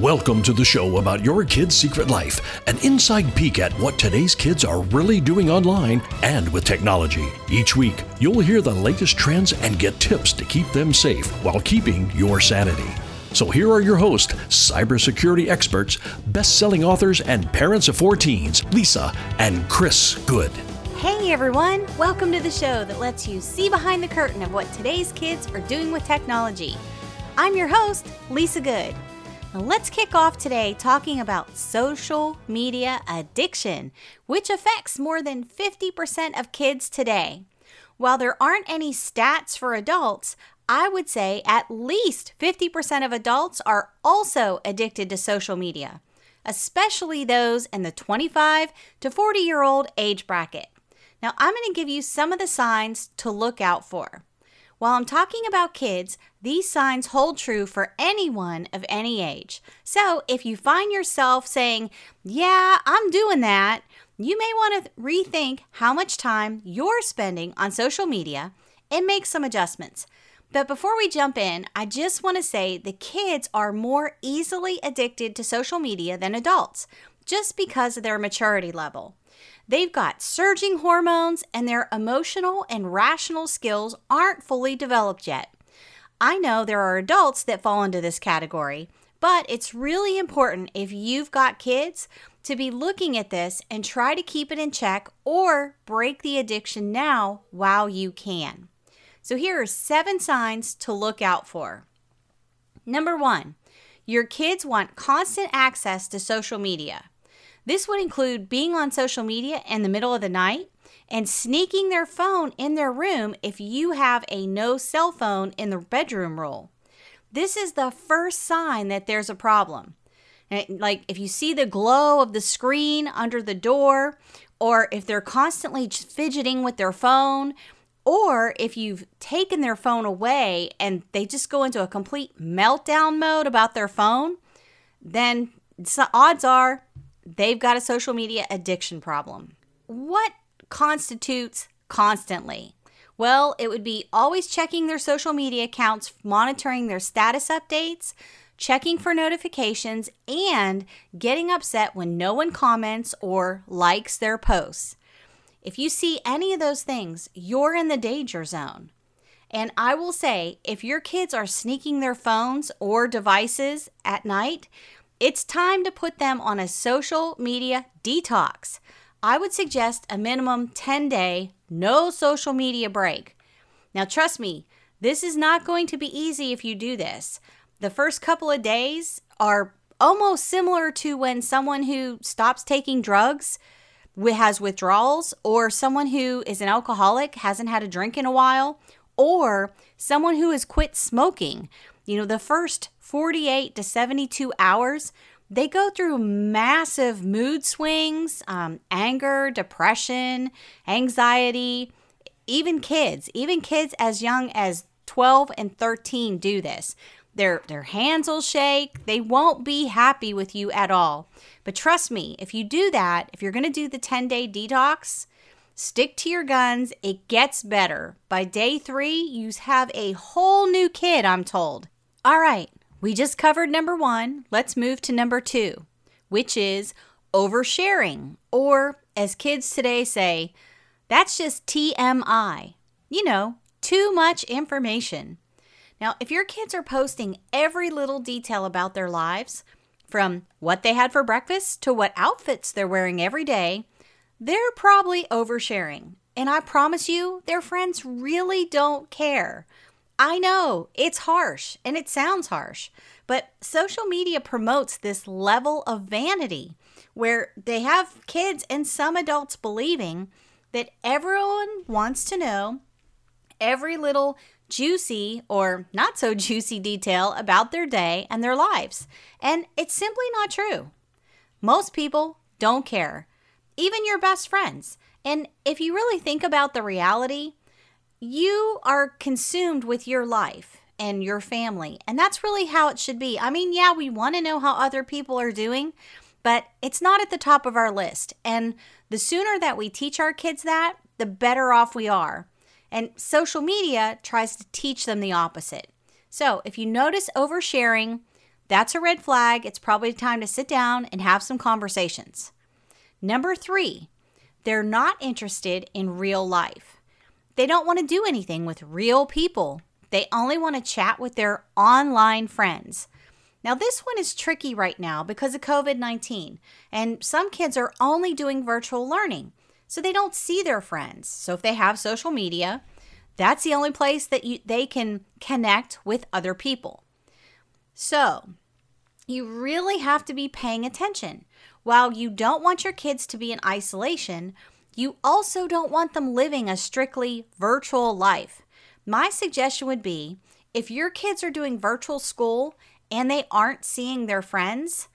Welcome to the show about your kid's secret life, an inside peek at what today's kids are really doing online and with technology. Each week, you'll hear the latest trends and get tips to keep them safe while keeping your sanity. So here are your hosts, cybersecurity experts, best-selling authors, and parents of four teens, Lisa and Chris Good. Hey everyone, welcome to the show that lets you see behind the curtain of what today's kids are doing with technology. I'm your host, Lisa Good. Now, let's kick off today talking about social media addiction, which affects more than 50% of kids today. While there aren't any stats for adults, I would say at least 50% of adults are also addicted to social media, especially those in the 25 to 40 year old age bracket. Now, I'm going to give you some of the signs to look out for. While I'm talking about kids, these signs hold true for anyone of any age. So if you find yourself saying, Yeah, I'm doing that, you may want to rethink how much time you're spending on social media and make some adjustments. But before we jump in, I just want to say the kids are more easily addicted to social media than adults just because of their maturity level. They've got surging hormones and their emotional and rational skills aren't fully developed yet. I know there are adults that fall into this category, but it's really important if you've got kids to be looking at this and try to keep it in check or break the addiction now while you can. So here are seven signs to look out for. Number one, your kids want constant access to social media. This would include being on social media in the middle of the night and sneaking their phone in their room if you have a no cell phone in the bedroom rule. This is the first sign that there's a problem. Eh, like if you see the glow of the screen under the door, or if they're constantly fidgeting with their phone, or if you've taken their phone away and they just go into a complete meltdown mode about their phone, then odds are they've got a social media addiction problem. What constitutes constantly? Well, it would be always checking their social media accounts, monitoring their status updates, checking for notifications, and getting upset when no one comments or likes their posts. If you see any of those things, you're in the danger zone. And I will say, if your kids are sneaking their phones or devices at night, it's time to put them on a social media detox. I would suggest a minimum 10 day, no social media break. Now, trust me, this is not going to be easy if you do this. The first couple of days are almost similar to when someone who stops taking drugs has withdrawals, or someone who is an alcoholic hasn't had a drink in a while, or someone who has quit smoking. You know, the first 48 to 72 hours, they go through massive mood swings, um, anger, depression, anxiety. Even kids, even kids as young as 12 and 13 do this. Their, their hands will shake. They won't be happy with you at all. But trust me, if you do that, if you're going to do the 10 day detox, stick to your guns. It gets better. By day three, you have a whole new kid, I'm told. All right, we just covered number one. Let's move to number two, which is oversharing, or as kids today say, that's just TMI. You know, too much information. Now, if your kids are posting every little detail about their lives, from what they had for breakfast to what outfits they're wearing every day, they're probably oversharing. And I promise you, their friends really don't care. I know it's harsh and it sounds harsh, but social media promotes this level of vanity where they have kids and some adults believing that everyone wants to know every little juicy or not so juicy detail about their day and their lives. And it's simply not true. Most people don't care, even your best friends. And if you really think about the reality, you are consumed with your life and your family. And that's really how it should be. I mean, yeah, we want to know how other people are doing, but it's not at the top of our list. And the sooner that we teach our kids that, the better off we are. And social media tries to teach them the opposite. So if you notice oversharing, That's a red flag. It's probably time to sit down and have some conversations. Number three, they're not interested in real life. They don't want to do anything with real people. They only want to chat with their online friends. Now, this one is tricky right now because of COVID 19, and some kids are only doing virtual learning, so they don't see their friends. So, if they have social media, that's the only place that you, they can connect with other people. So, you really have to be paying attention. While you don't want your kids to be in isolation, you also don't want them living a strictly virtual life. My suggestion would be if your kids are doing virtual school and they aren't seeing their friends,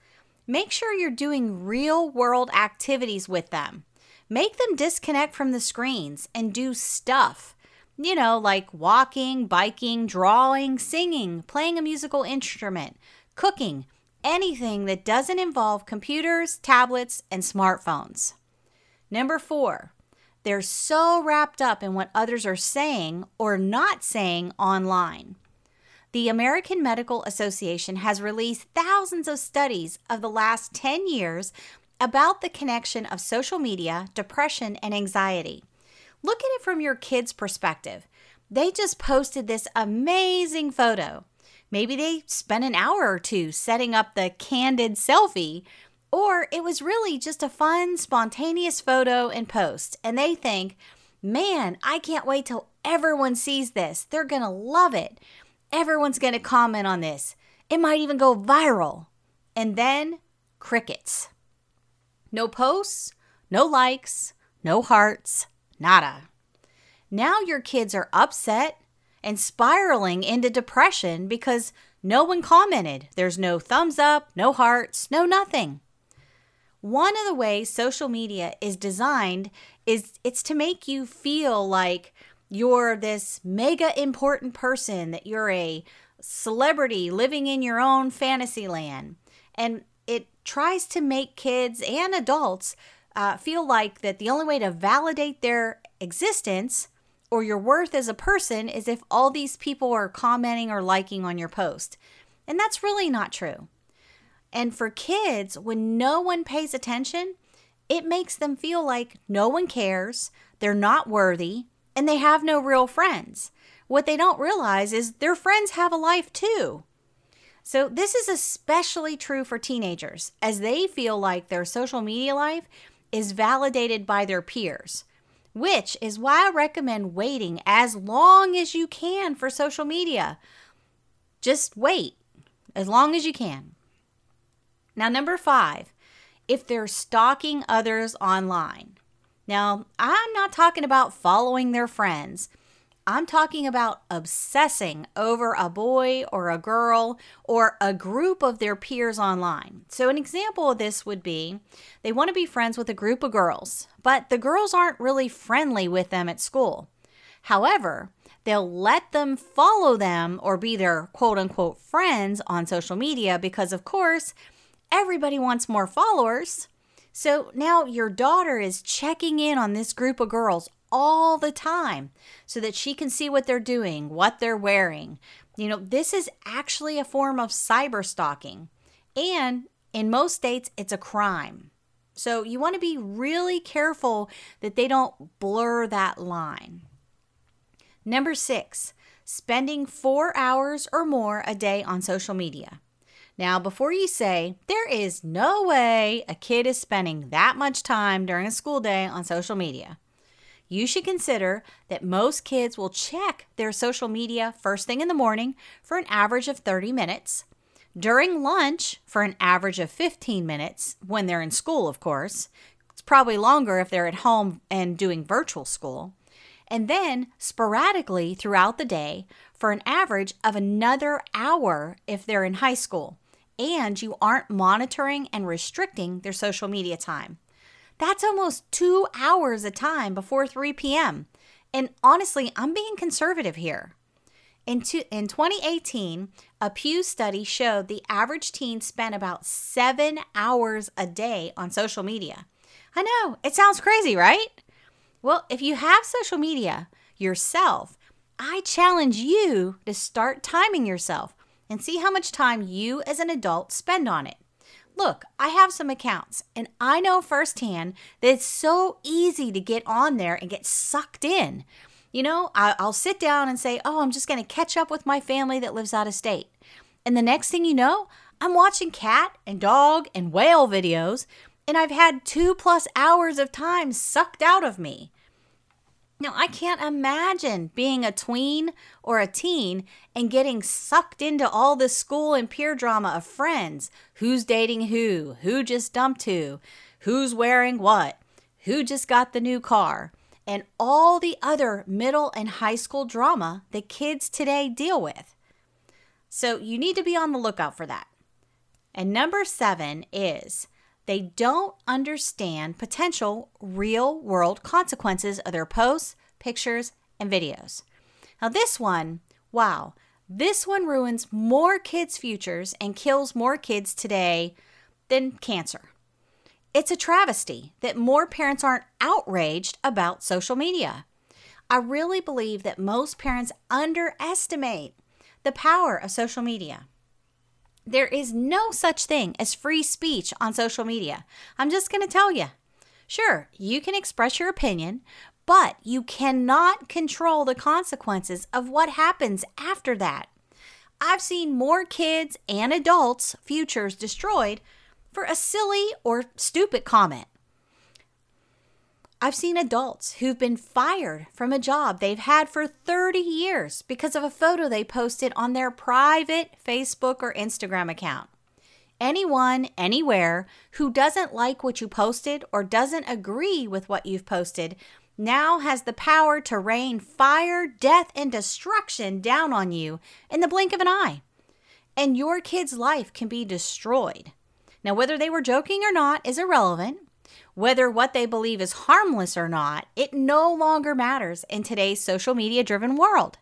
make sure you're doing real world activities with them. Make them disconnect from the screens and do stuff. You know, like walking, biking, drawing, singing, playing a musical instrument, cooking, anything that doesn't involve computers, tablets, and smartphones. Number four, they're so wrapped up in what others are saying or not saying online. The American Medical Association has released thousands of studies of the last 10 years about the connection of social media, depression, and anxiety. Look at it from your kids' perspective. They just posted this amazing photo. Maybe they spent an hour or two setting up the candid selfie, or it was really just a fun, spontaneous photo and post, and they think, man, I can't wait till everyone sees this. They're gonna love it. Everyone's going to comment on this. It might even go viral. And then crickets. No posts, no likes, no hearts, nada. Now your kids are upset and spiraling into depression because no one commented. There's no thumbs up, no hearts, no nothing. One of the ways social media is designed is it's to make you feel like you're this mega important person, that you're a celebrity living in your own fantasy land. And it tries to make kids and adults uh, feel like that the only way to validate their existence or your worth as a person is if all these people are commenting or liking on your post. And that's really not true. And for kids, when no one pays attention, it makes them feel like no one cares, they're not worthy, and they have no real friends. What they don't realize is their friends have a life too. So, this is especially true for teenagers as they feel like their social media life is validated by their peers, which is why I recommend waiting as long as you can for social media. Just wait as long as you can. Now, number five, if they're stalking others online. Now, I'm not talking about following their friends. I'm talking about obsessing over a boy or a girl or a group of their peers online. So, an example of this would be they want to be friends with a group of girls, but the girls aren't really friendly with them at school. However, they'll let them follow them or be their quote unquote friends on social media because, of course, everybody wants more followers. So now your daughter is checking in on this group of girls all the time so that she can see what they're doing, what they're wearing. You know, this is actually a form of cyber stalking. And in most states, it's a crime. So you want to be really careful that they don't blur that line. Number six, spending four hours or more a day on social media. Now, before you say, there is no way a kid is spending that much time during a school day on social media, you should consider that most kids will check their social media first thing in the morning for an average of 30 minutes, during lunch for an average of 15 minutes, when they're in school, of course. It's probably longer if they're at home and doing virtual school. And then sporadically throughout the day for an average of another hour if they're in high school and you aren't monitoring and restricting their social media time. That's almost two hours a time before 3 p.m. And honestly, I'm being conservative here. In, in 2018, a Pew study showed the average teen spent about seven hours a day on social media. I know, it sounds crazy, right? Well, if you have social media yourself, I challenge you to start timing yourself and see how much time you as an adult spend on it. Look, I have some accounts, and I know firsthand that it's so easy to get on there and get sucked in. You know, I'll sit down and say, Oh, I'm just going to catch up with my family that lives out of state. And the next thing you know, I'm watching cat and dog and whale videos, and I've had two plus hours of time sucked out of me. Now, I can't imagine being a tween or a teen and getting sucked into all the school and peer drama of friends. Who's dating who, who just dumped who, who's wearing what, who just got the new car, and all the other middle and high school drama that kids today deal with. So, you need to be on the lookout for that. And number seven is they don't understand potential real world consequences of their posts, pictures, and videos. Now, this one, wow, this one ruins more kids' futures and kills more kids today than cancer. It's a travesty that more parents aren't outraged about social media. I really believe that most parents underestimate the power of social media. There is no such thing as free speech on social media. I'm just going to tell you. Sure, you can express your opinion, but you cannot control the consequences of what happens after that. I've seen more kids and adults' futures destroyed for a silly or stupid comment. I've seen adults who've been fired from a job they've had for 30 years because of a photo they posted on their private Facebook or Instagram account. Anyone, anywhere, who doesn't like what you posted or doesn't agree with what you've posted now has the power to rain fire, death, and destruction down on you in the blink of an eye. And your kid's life can be destroyed. Now, whether they were joking or not is irrelevant. Whether what they believe is harmless or not, it no longer matters in today's social media driven world.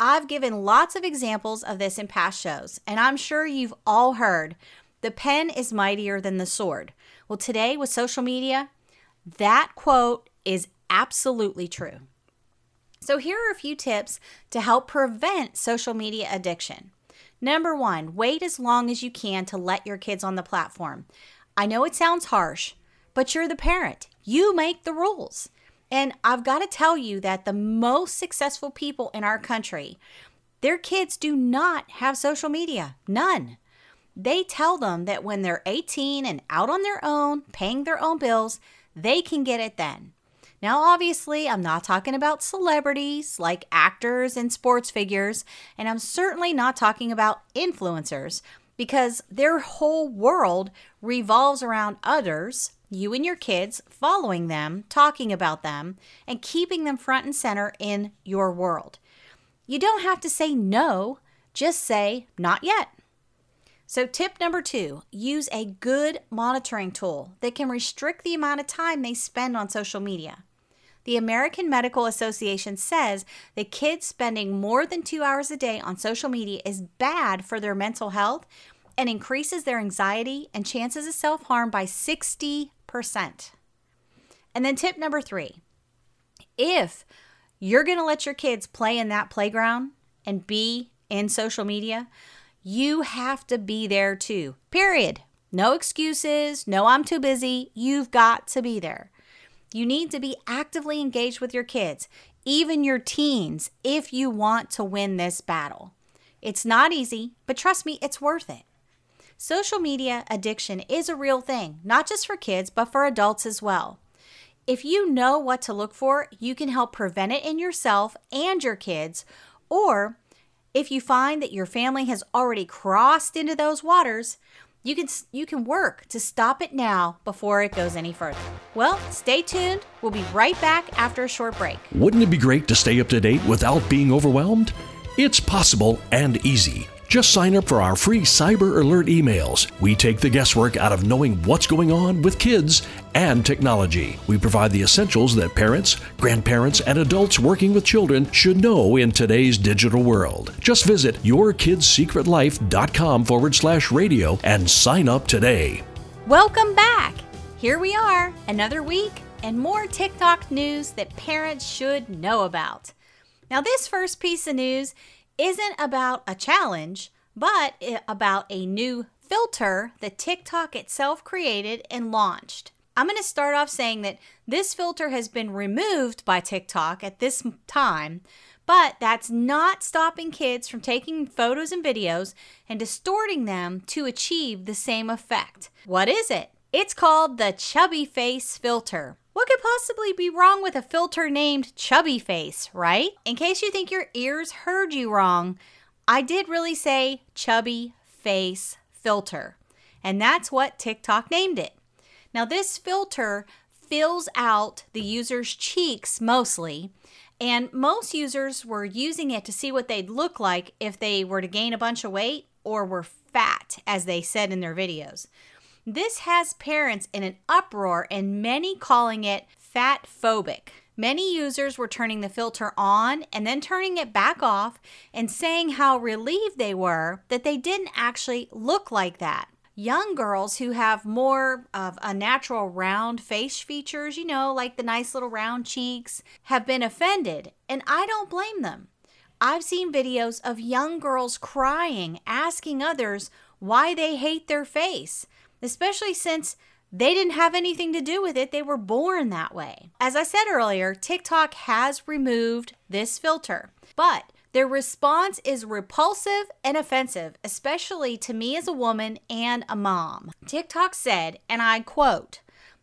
I've given lots of examples of this in past shows, and I'm sure you've all heard the pen is mightier than the sword. Well, today with social media, that quote is absolutely true. So, here are a few tips to help prevent social media addiction. Number one, wait as long as you can to let your kids on the platform. I know it sounds harsh, but you're the parent. You make the rules. And I've got to tell you that the most successful people in our country, their kids do not have social media. None. They tell them that when they're 18 and out on their own, paying their own bills, they can get it then. Now, obviously, I'm not talking about celebrities like actors and sports figures, and I'm certainly not talking about influencers because their whole world revolves around others you and your kids, following them, talking about them, and keeping them front and center in your world. You don't have to say no, just say not yet. So, tip number two use a good monitoring tool that can restrict the amount of time they spend on social media. The American Medical Association says that kids spending more than two hours a day on social media is bad for their mental health and increases their anxiety and chances of self harm by 60 percent And then tip number three if you're going to let your kids play in that playground and be in social media, you have to be there too. Period. No excuses. No, I'm too busy. You've got to be there. You need to be actively engaged with your kids, even your teens, if you want to win this battle. It's not easy, but trust me, it's worth it. Social media addiction is a real thing, not just for kids, but for adults as well. If you know what to look for, you can help prevent it in yourself and your kids. Or if you find that your family has already crossed into those waters, you can you can work to stop it now before it goes any further. Well, stay tuned. We'll be right back after a short break. Wouldn't it be great to stay up to date without being overwhelmed? It's possible and easy. Just sign up for our free Cyber Alert emails. We take the guesswork out of knowing what's going on with kids and technology. We provide the essentials that parents, grandparents, and adults working with children should know in today's digital world. Just visit yourkidssecretlife.com forward slash radio and sign up today. Welcome back. Here we are, another week and more TikTok news that parents should know about. Now, this first piece of news isn't about a challenge, but about a new filter that TikTok itself created and launched. I'm going to start off saying that this filter has been removed by TikTok at this time, but that's not stopping kids from taking photos and videos and distorting them to achieve the same effect. What is it? It's called the Chubby Face filter. What could possibly be wrong with a filter named Chubby Face, right? In case you think your ears heard you wrong, I did really say Chubby Face filter, and that's what TikTok named it. Now, this filter fills out the user's cheeks mostly, and most users were using it to see what they'd look like if they were to gain a bunch of weight or were fat, as they said in their videos. This has parents in an uproar and many calling it fat phobic. Many users were turning the filter on and then turning it back off and saying how relieved they were that they didn't actually look like that young girls who have more of a natural round face features, you know, like the nice little round cheeks, have been offended, and I don't blame them. I've seen videos of young girls crying, asking others why they hate their face, especially since they didn't have anything to do with it. They were born that way. As I said earlier, TikTok has removed this filter, but their response is repulsive and offensive, especially to me as a woman and a mom. TikTok said, and I quote,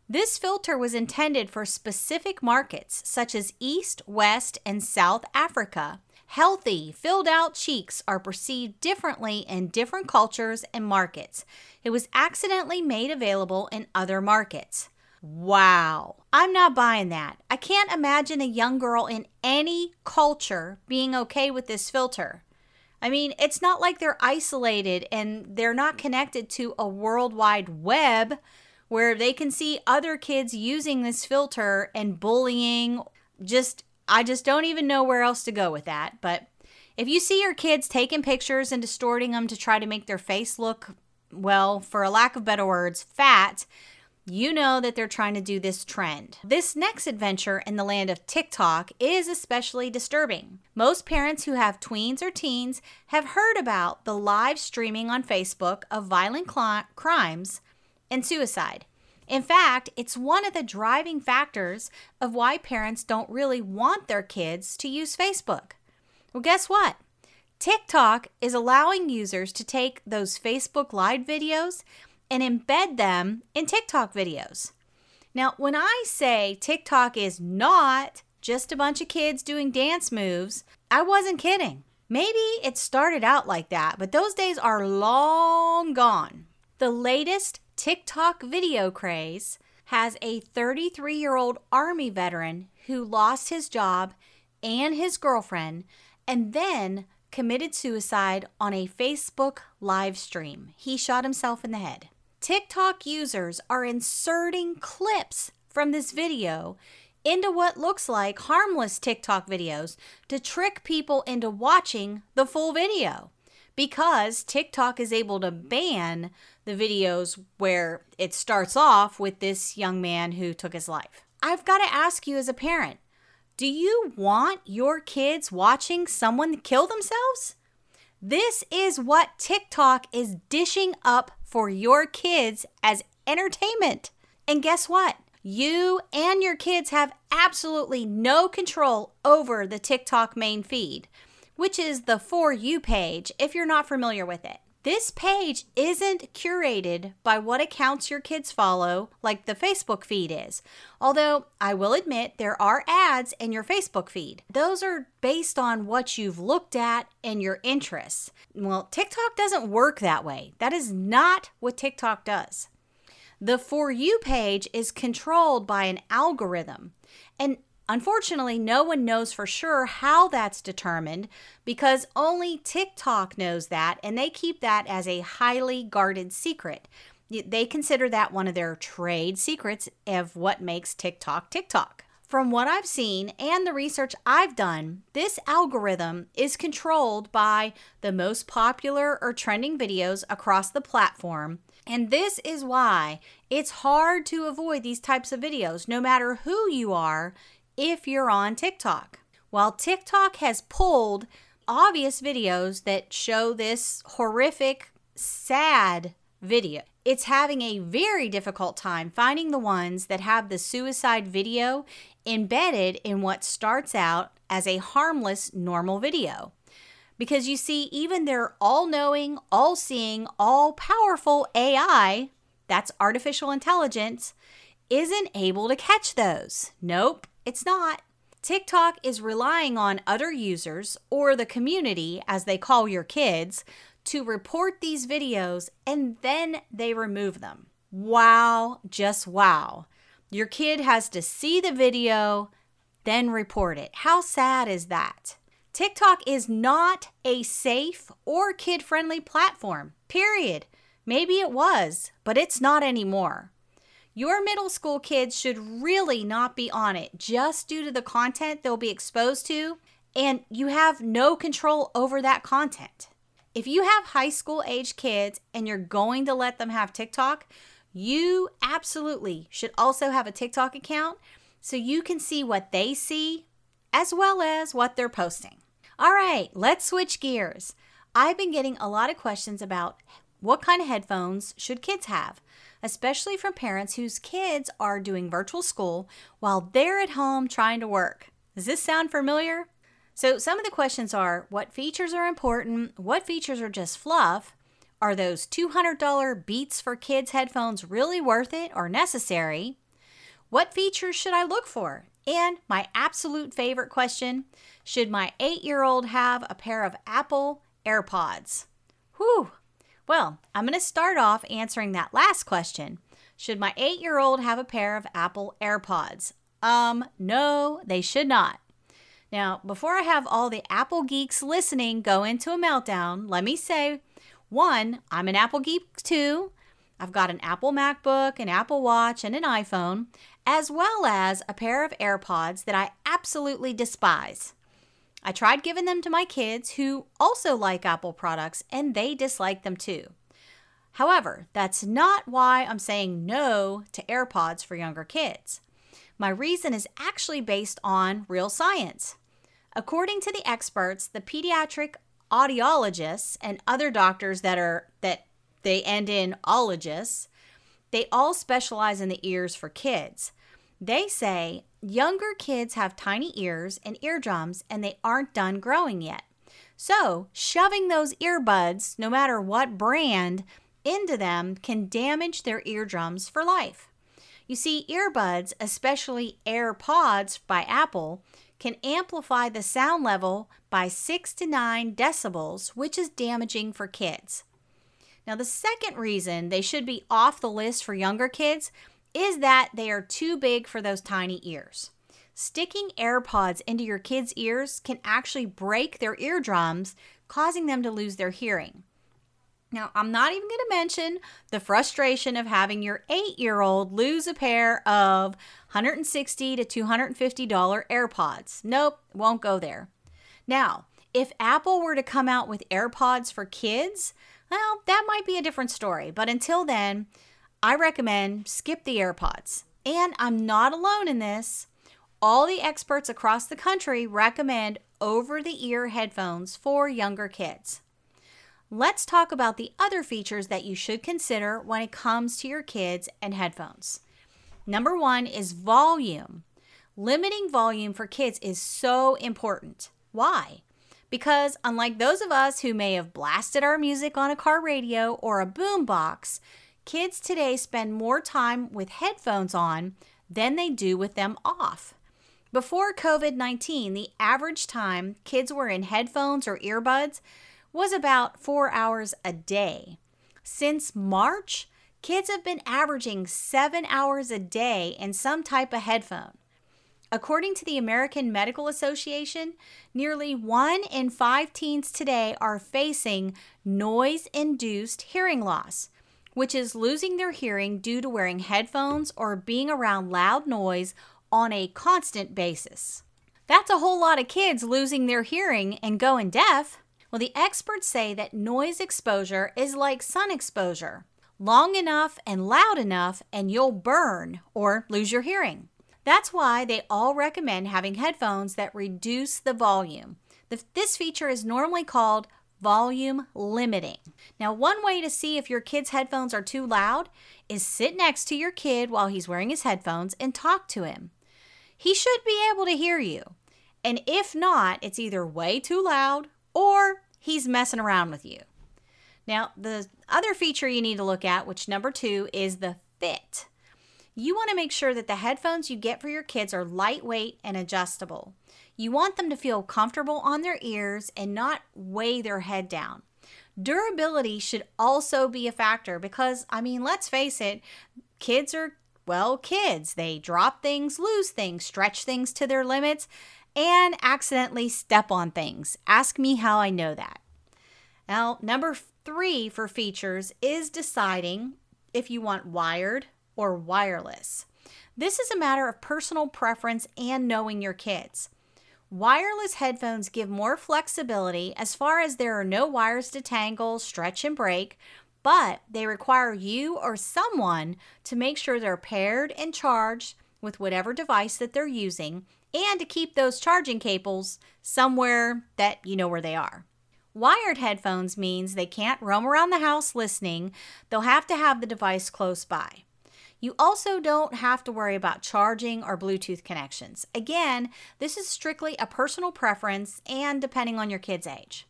this filter was intended for specific markets such as East, West, and South Africa. Healthy, filled out cheeks are perceived differently in different cultures and markets. It was accidentally made available in other markets. Wow. I'm not buying that. I can't imagine a young girl in any culture being okay with this filter. I mean, it's not like they're isolated and they're not connected to a worldwide web where they can see other kids using this filter and bullying. Just, I just don't even know where else to go with that. But if you see your kids taking pictures and distorting them to try to make their face look, well, for a lack of better words, fat, you know that they're trying to do this trend. This next adventure in the land of TikTok is especially disturbing. Most parents who have tweens or teens have heard about the live streaming on Facebook of violent cl- crimes and suicide. In fact, it's one of the driving factors of why parents don't really want their kids to use Facebook. Well, guess what? TikTok is allowing users to take those Facebook Live videos and embed them in TikTok videos. Now, when I say TikTok is not just a bunch of kids doing dance moves, I wasn't kidding. Maybe it started out like that, but those days are long gone. The latest TikTok video craze has a 33 year old Army veteran who lost his job and his girlfriend and then committed suicide on a Facebook live stream. He shot himself in the head. TikTok users are inserting clips from this video into what looks like harmless TikTok videos to trick people into watching the full video because TikTok is able to ban the videos where it starts off with this young man who took his life. I've got to ask you as a parent do you want your kids watching someone kill themselves? This is what TikTok is dishing up for your kids as entertainment. And guess what? You and your kids have absolutely no control over the TikTok main feed, which is the For You page if you're not familiar with it. This page isn't curated by what accounts your kids follow, like the Facebook feed is. Although I will admit there are ads in your Facebook feed. Those are based on what you've looked at and your interests. Well, TikTok doesn't work that way. That is not what TikTok does. The For You page is controlled by an algorithm. And Unfortunately, no one knows for sure how that's determined because only TikTok knows that, and they keep that as a highly guarded secret. They consider that one of their trade secrets of what makes TikTok TikTok. From what I've seen and the research I've done, this algorithm is controlled by the most popular or trending videos across the platform. And this is why it's hard to avoid these types of videos, no matter who you are if you're on TikTok. While TikTok has pulled obvious videos that show this horrific, sad video. It's having a very difficult time finding the ones that have the suicide video embedded in what starts out as a harmless, normal video. Because you see, even their all knowing, all seeing, all powerful AI, that's artificial intelligence, isn't able to catch those. Nope, it's not. TikTok is relying on other users or the community, as they call your kids, to report these videos and then they remove them. Wow, just wow. Your kid has to see the video, then report it. How sad is that? TikTok is not a safe or kid friendly platform, period. Maybe it was, but it's not anymore. Your middle school kids should really not be on it just due to the content they'll be exposed to, and you have no control over that content. If you have high school age kids and you're going to let them have TikTok, you absolutely should also have a TikTok account so you can see what they see as well as what they're posting. All right, let's switch gears. I've been getting a lot of questions about what kind of headphones should kids have? Especially from parents whose kids are doing virtual school while they're at home trying to work. Does this sound familiar? So, some of the questions are what features are important? What features are just fluff? Are those $200 Beats for Kids headphones really worth it or necessary? What features should I look for? And my absolute favorite question should my eight year old have a pair of Apple AirPods? Whew, well, I'm going to start off answering that last question. Should my eight year old have a pair of Apple AirPods? Um, no, they should not. Now, before I have all the Apple geeks listening go into a meltdown, let me say one, I'm an Apple geek too. I've got an Apple MacBook, an Apple Watch, and an iPhone, as well as a pair of AirPods that I absolutely despise. I tried giving them to my kids who also like Apple products and they dislike them too. However, that's not why I'm saying no to AirPods for younger kids. My reason is actually based on real science. According to the experts, the pediatric audiologists and other doctors that are that they end in ologists, they all specialize in the ears for kids. They say younger kids have tiny ears and eardrums and they aren't done growing yet. So, shoving those earbuds, no matter what brand, into them can damage their eardrums for life. You see, earbuds, especially AirPods by Apple, can amplify the sound level by 6 to 9 decibels, which is damaging for kids. Now, the second reason they should be off the list for younger kids is that they are too big for those tiny ears. Sticking AirPods into your kids' ears can actually break their eardrums, causing them to lose their hearing. Now, I'm not even going to mention the frustration of having your eight year old lose a pair of 160 to $250 AirPods. Nope, won't go there. Now, if Apple were to come out with AirPods for kids, well, that might be a different story. But until then, I recommend skip the AirPods. And I'm not alone in this. All the experts across the country recommend over the ear headphones for younger kids. Let's talk about the other features that you should consider when it comes to your kids and headphones. Number one is volume. Limiting volume for kids is so important. Why? Because unlike those of us who may have blasted our music on a car radio or a boom box, Kids today spend more time with headphones on than they do with them off. Before COVID 19, the average time kids were in headphones or earbuds was about four hours a day. Since March, kids have been averaging seven hours a day in some type of headphone. According to the American Medical Association, nearly one in five teens today are facing noise induced hearing loss, which is losing their hearing due to wearing headphones or being around loud noise on a constant basis. That's a whole lot of kids losing their hearing and going deaf. Well, the experts say that noise exposure is like sun exposure long enough and loud enough, and you'll burn or lose your hearing. That's why they all recommend having headphones that reduce the volume. This feature is normally called volume limiting. Now, one way to see if your kid's headphones are too loud is sit next to your kid while he's wearing his headphones and talk to him. He should be able to hear you. And if not, it's either way too loud or he's messing around with you. Now, the other feature you need to look at, which number two, is the fit. You want to make sure that the headphones you get for your kids are lightweight and adjustable. You want them to feel comfortable on their ears and not weigh their head down. Durability should also be a factor because, I mean, let's face it, kids are, well, kids. They drop things, lose things, stretch things to their limits, and accidentally step on things. Ask me how I know that. Now, number three for features is deciding if you want wired or wireless. This is a matter of personal preference and knowing your kids. Wireless headphones give more flexibility as far as there are no wires to tangle, stretch, and break, but they require you or someone to make sure they're paired and charged with whatever device that they're using and to keep those charging cables somewhere that you know where they are. Wired headphones means they can't roam around the house listening, they'll have to have the device close by. You also don't have to worry about charging or Bluetooth connections. Again, this is strictly a personal preference and depending on your kid's age.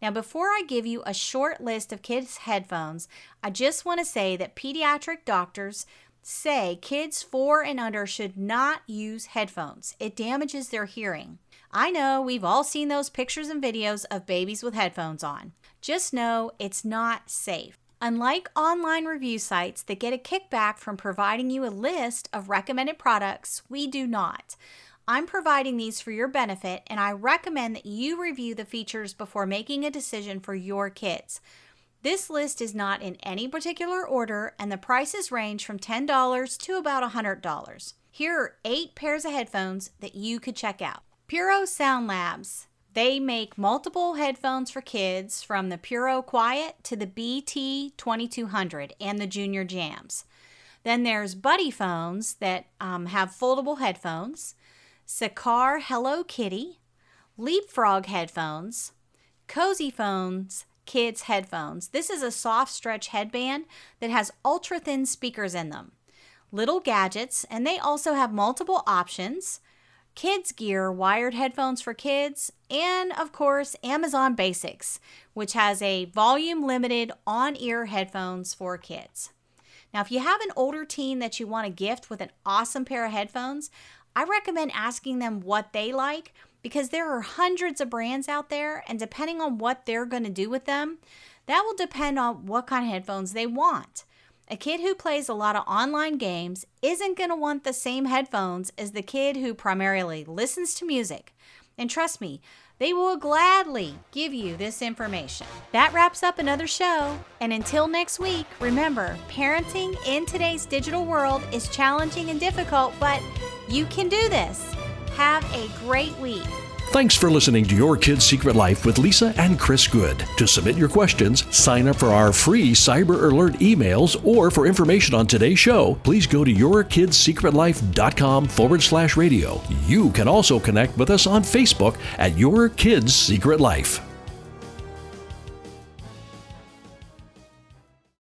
Now, before I give you a short list of kids' headphones, I just want to say that pediatric doctors say kids four and under should not use headphones. It damages their hearing. I know we've all seen those pictures and videos of babies with headphones on. Just know it's not safe. Unlike online review sites that get a kickback from providing you a list of recommended products, we do not. I'm providing these for your benefit, and I recommend that you review the features before making a decision for your kids. This list is not in any particular order, and the prices range from $10 to about $100. Here are eight pairs of headphones that you could check out Puro Sound Labs. They make multiple headphones for kids from the Puro Quiet to the BT 2200 and the Junior Jams. Then there's Buddy phones that um, have foldable headphones, Sakar Hello Kitty, Leapfrog headphones, Cozy Phones Kids headphones. This is a soft stretch headband that has ultra thin speakers in them. Little gadgets, and they also have multiple options kids gear wired headphones for kids, and of course, Amazon Basics, which has a volume limited on ear headphones for kids. Now, if you have an older teen that you want to gift with an awesome pair of headphones, I recommend asking them what they like because there are hundreds of brands out there, and depending on what they're going to do with them, that will depend on what kind of headphones they want. A kid who plays a lot of online games isn't going to want the same headphones as the kid who primarily listens to music. And trust me, they will gladly give you this information. That wraps up another show. And until next week, remember parenting in today's digital world is challenging and difficult, but you can do this. Have a great week. Thanks for listening to Your Kid's Secret Life with Lisa and Chris Good. To submit your questions, sign up for our free Cyber Alert emails, or for information on today's show, please go to yourkidssecretlife.com forward slash radio. You can also connect with us on Facebook at Your Kid's Secret Life.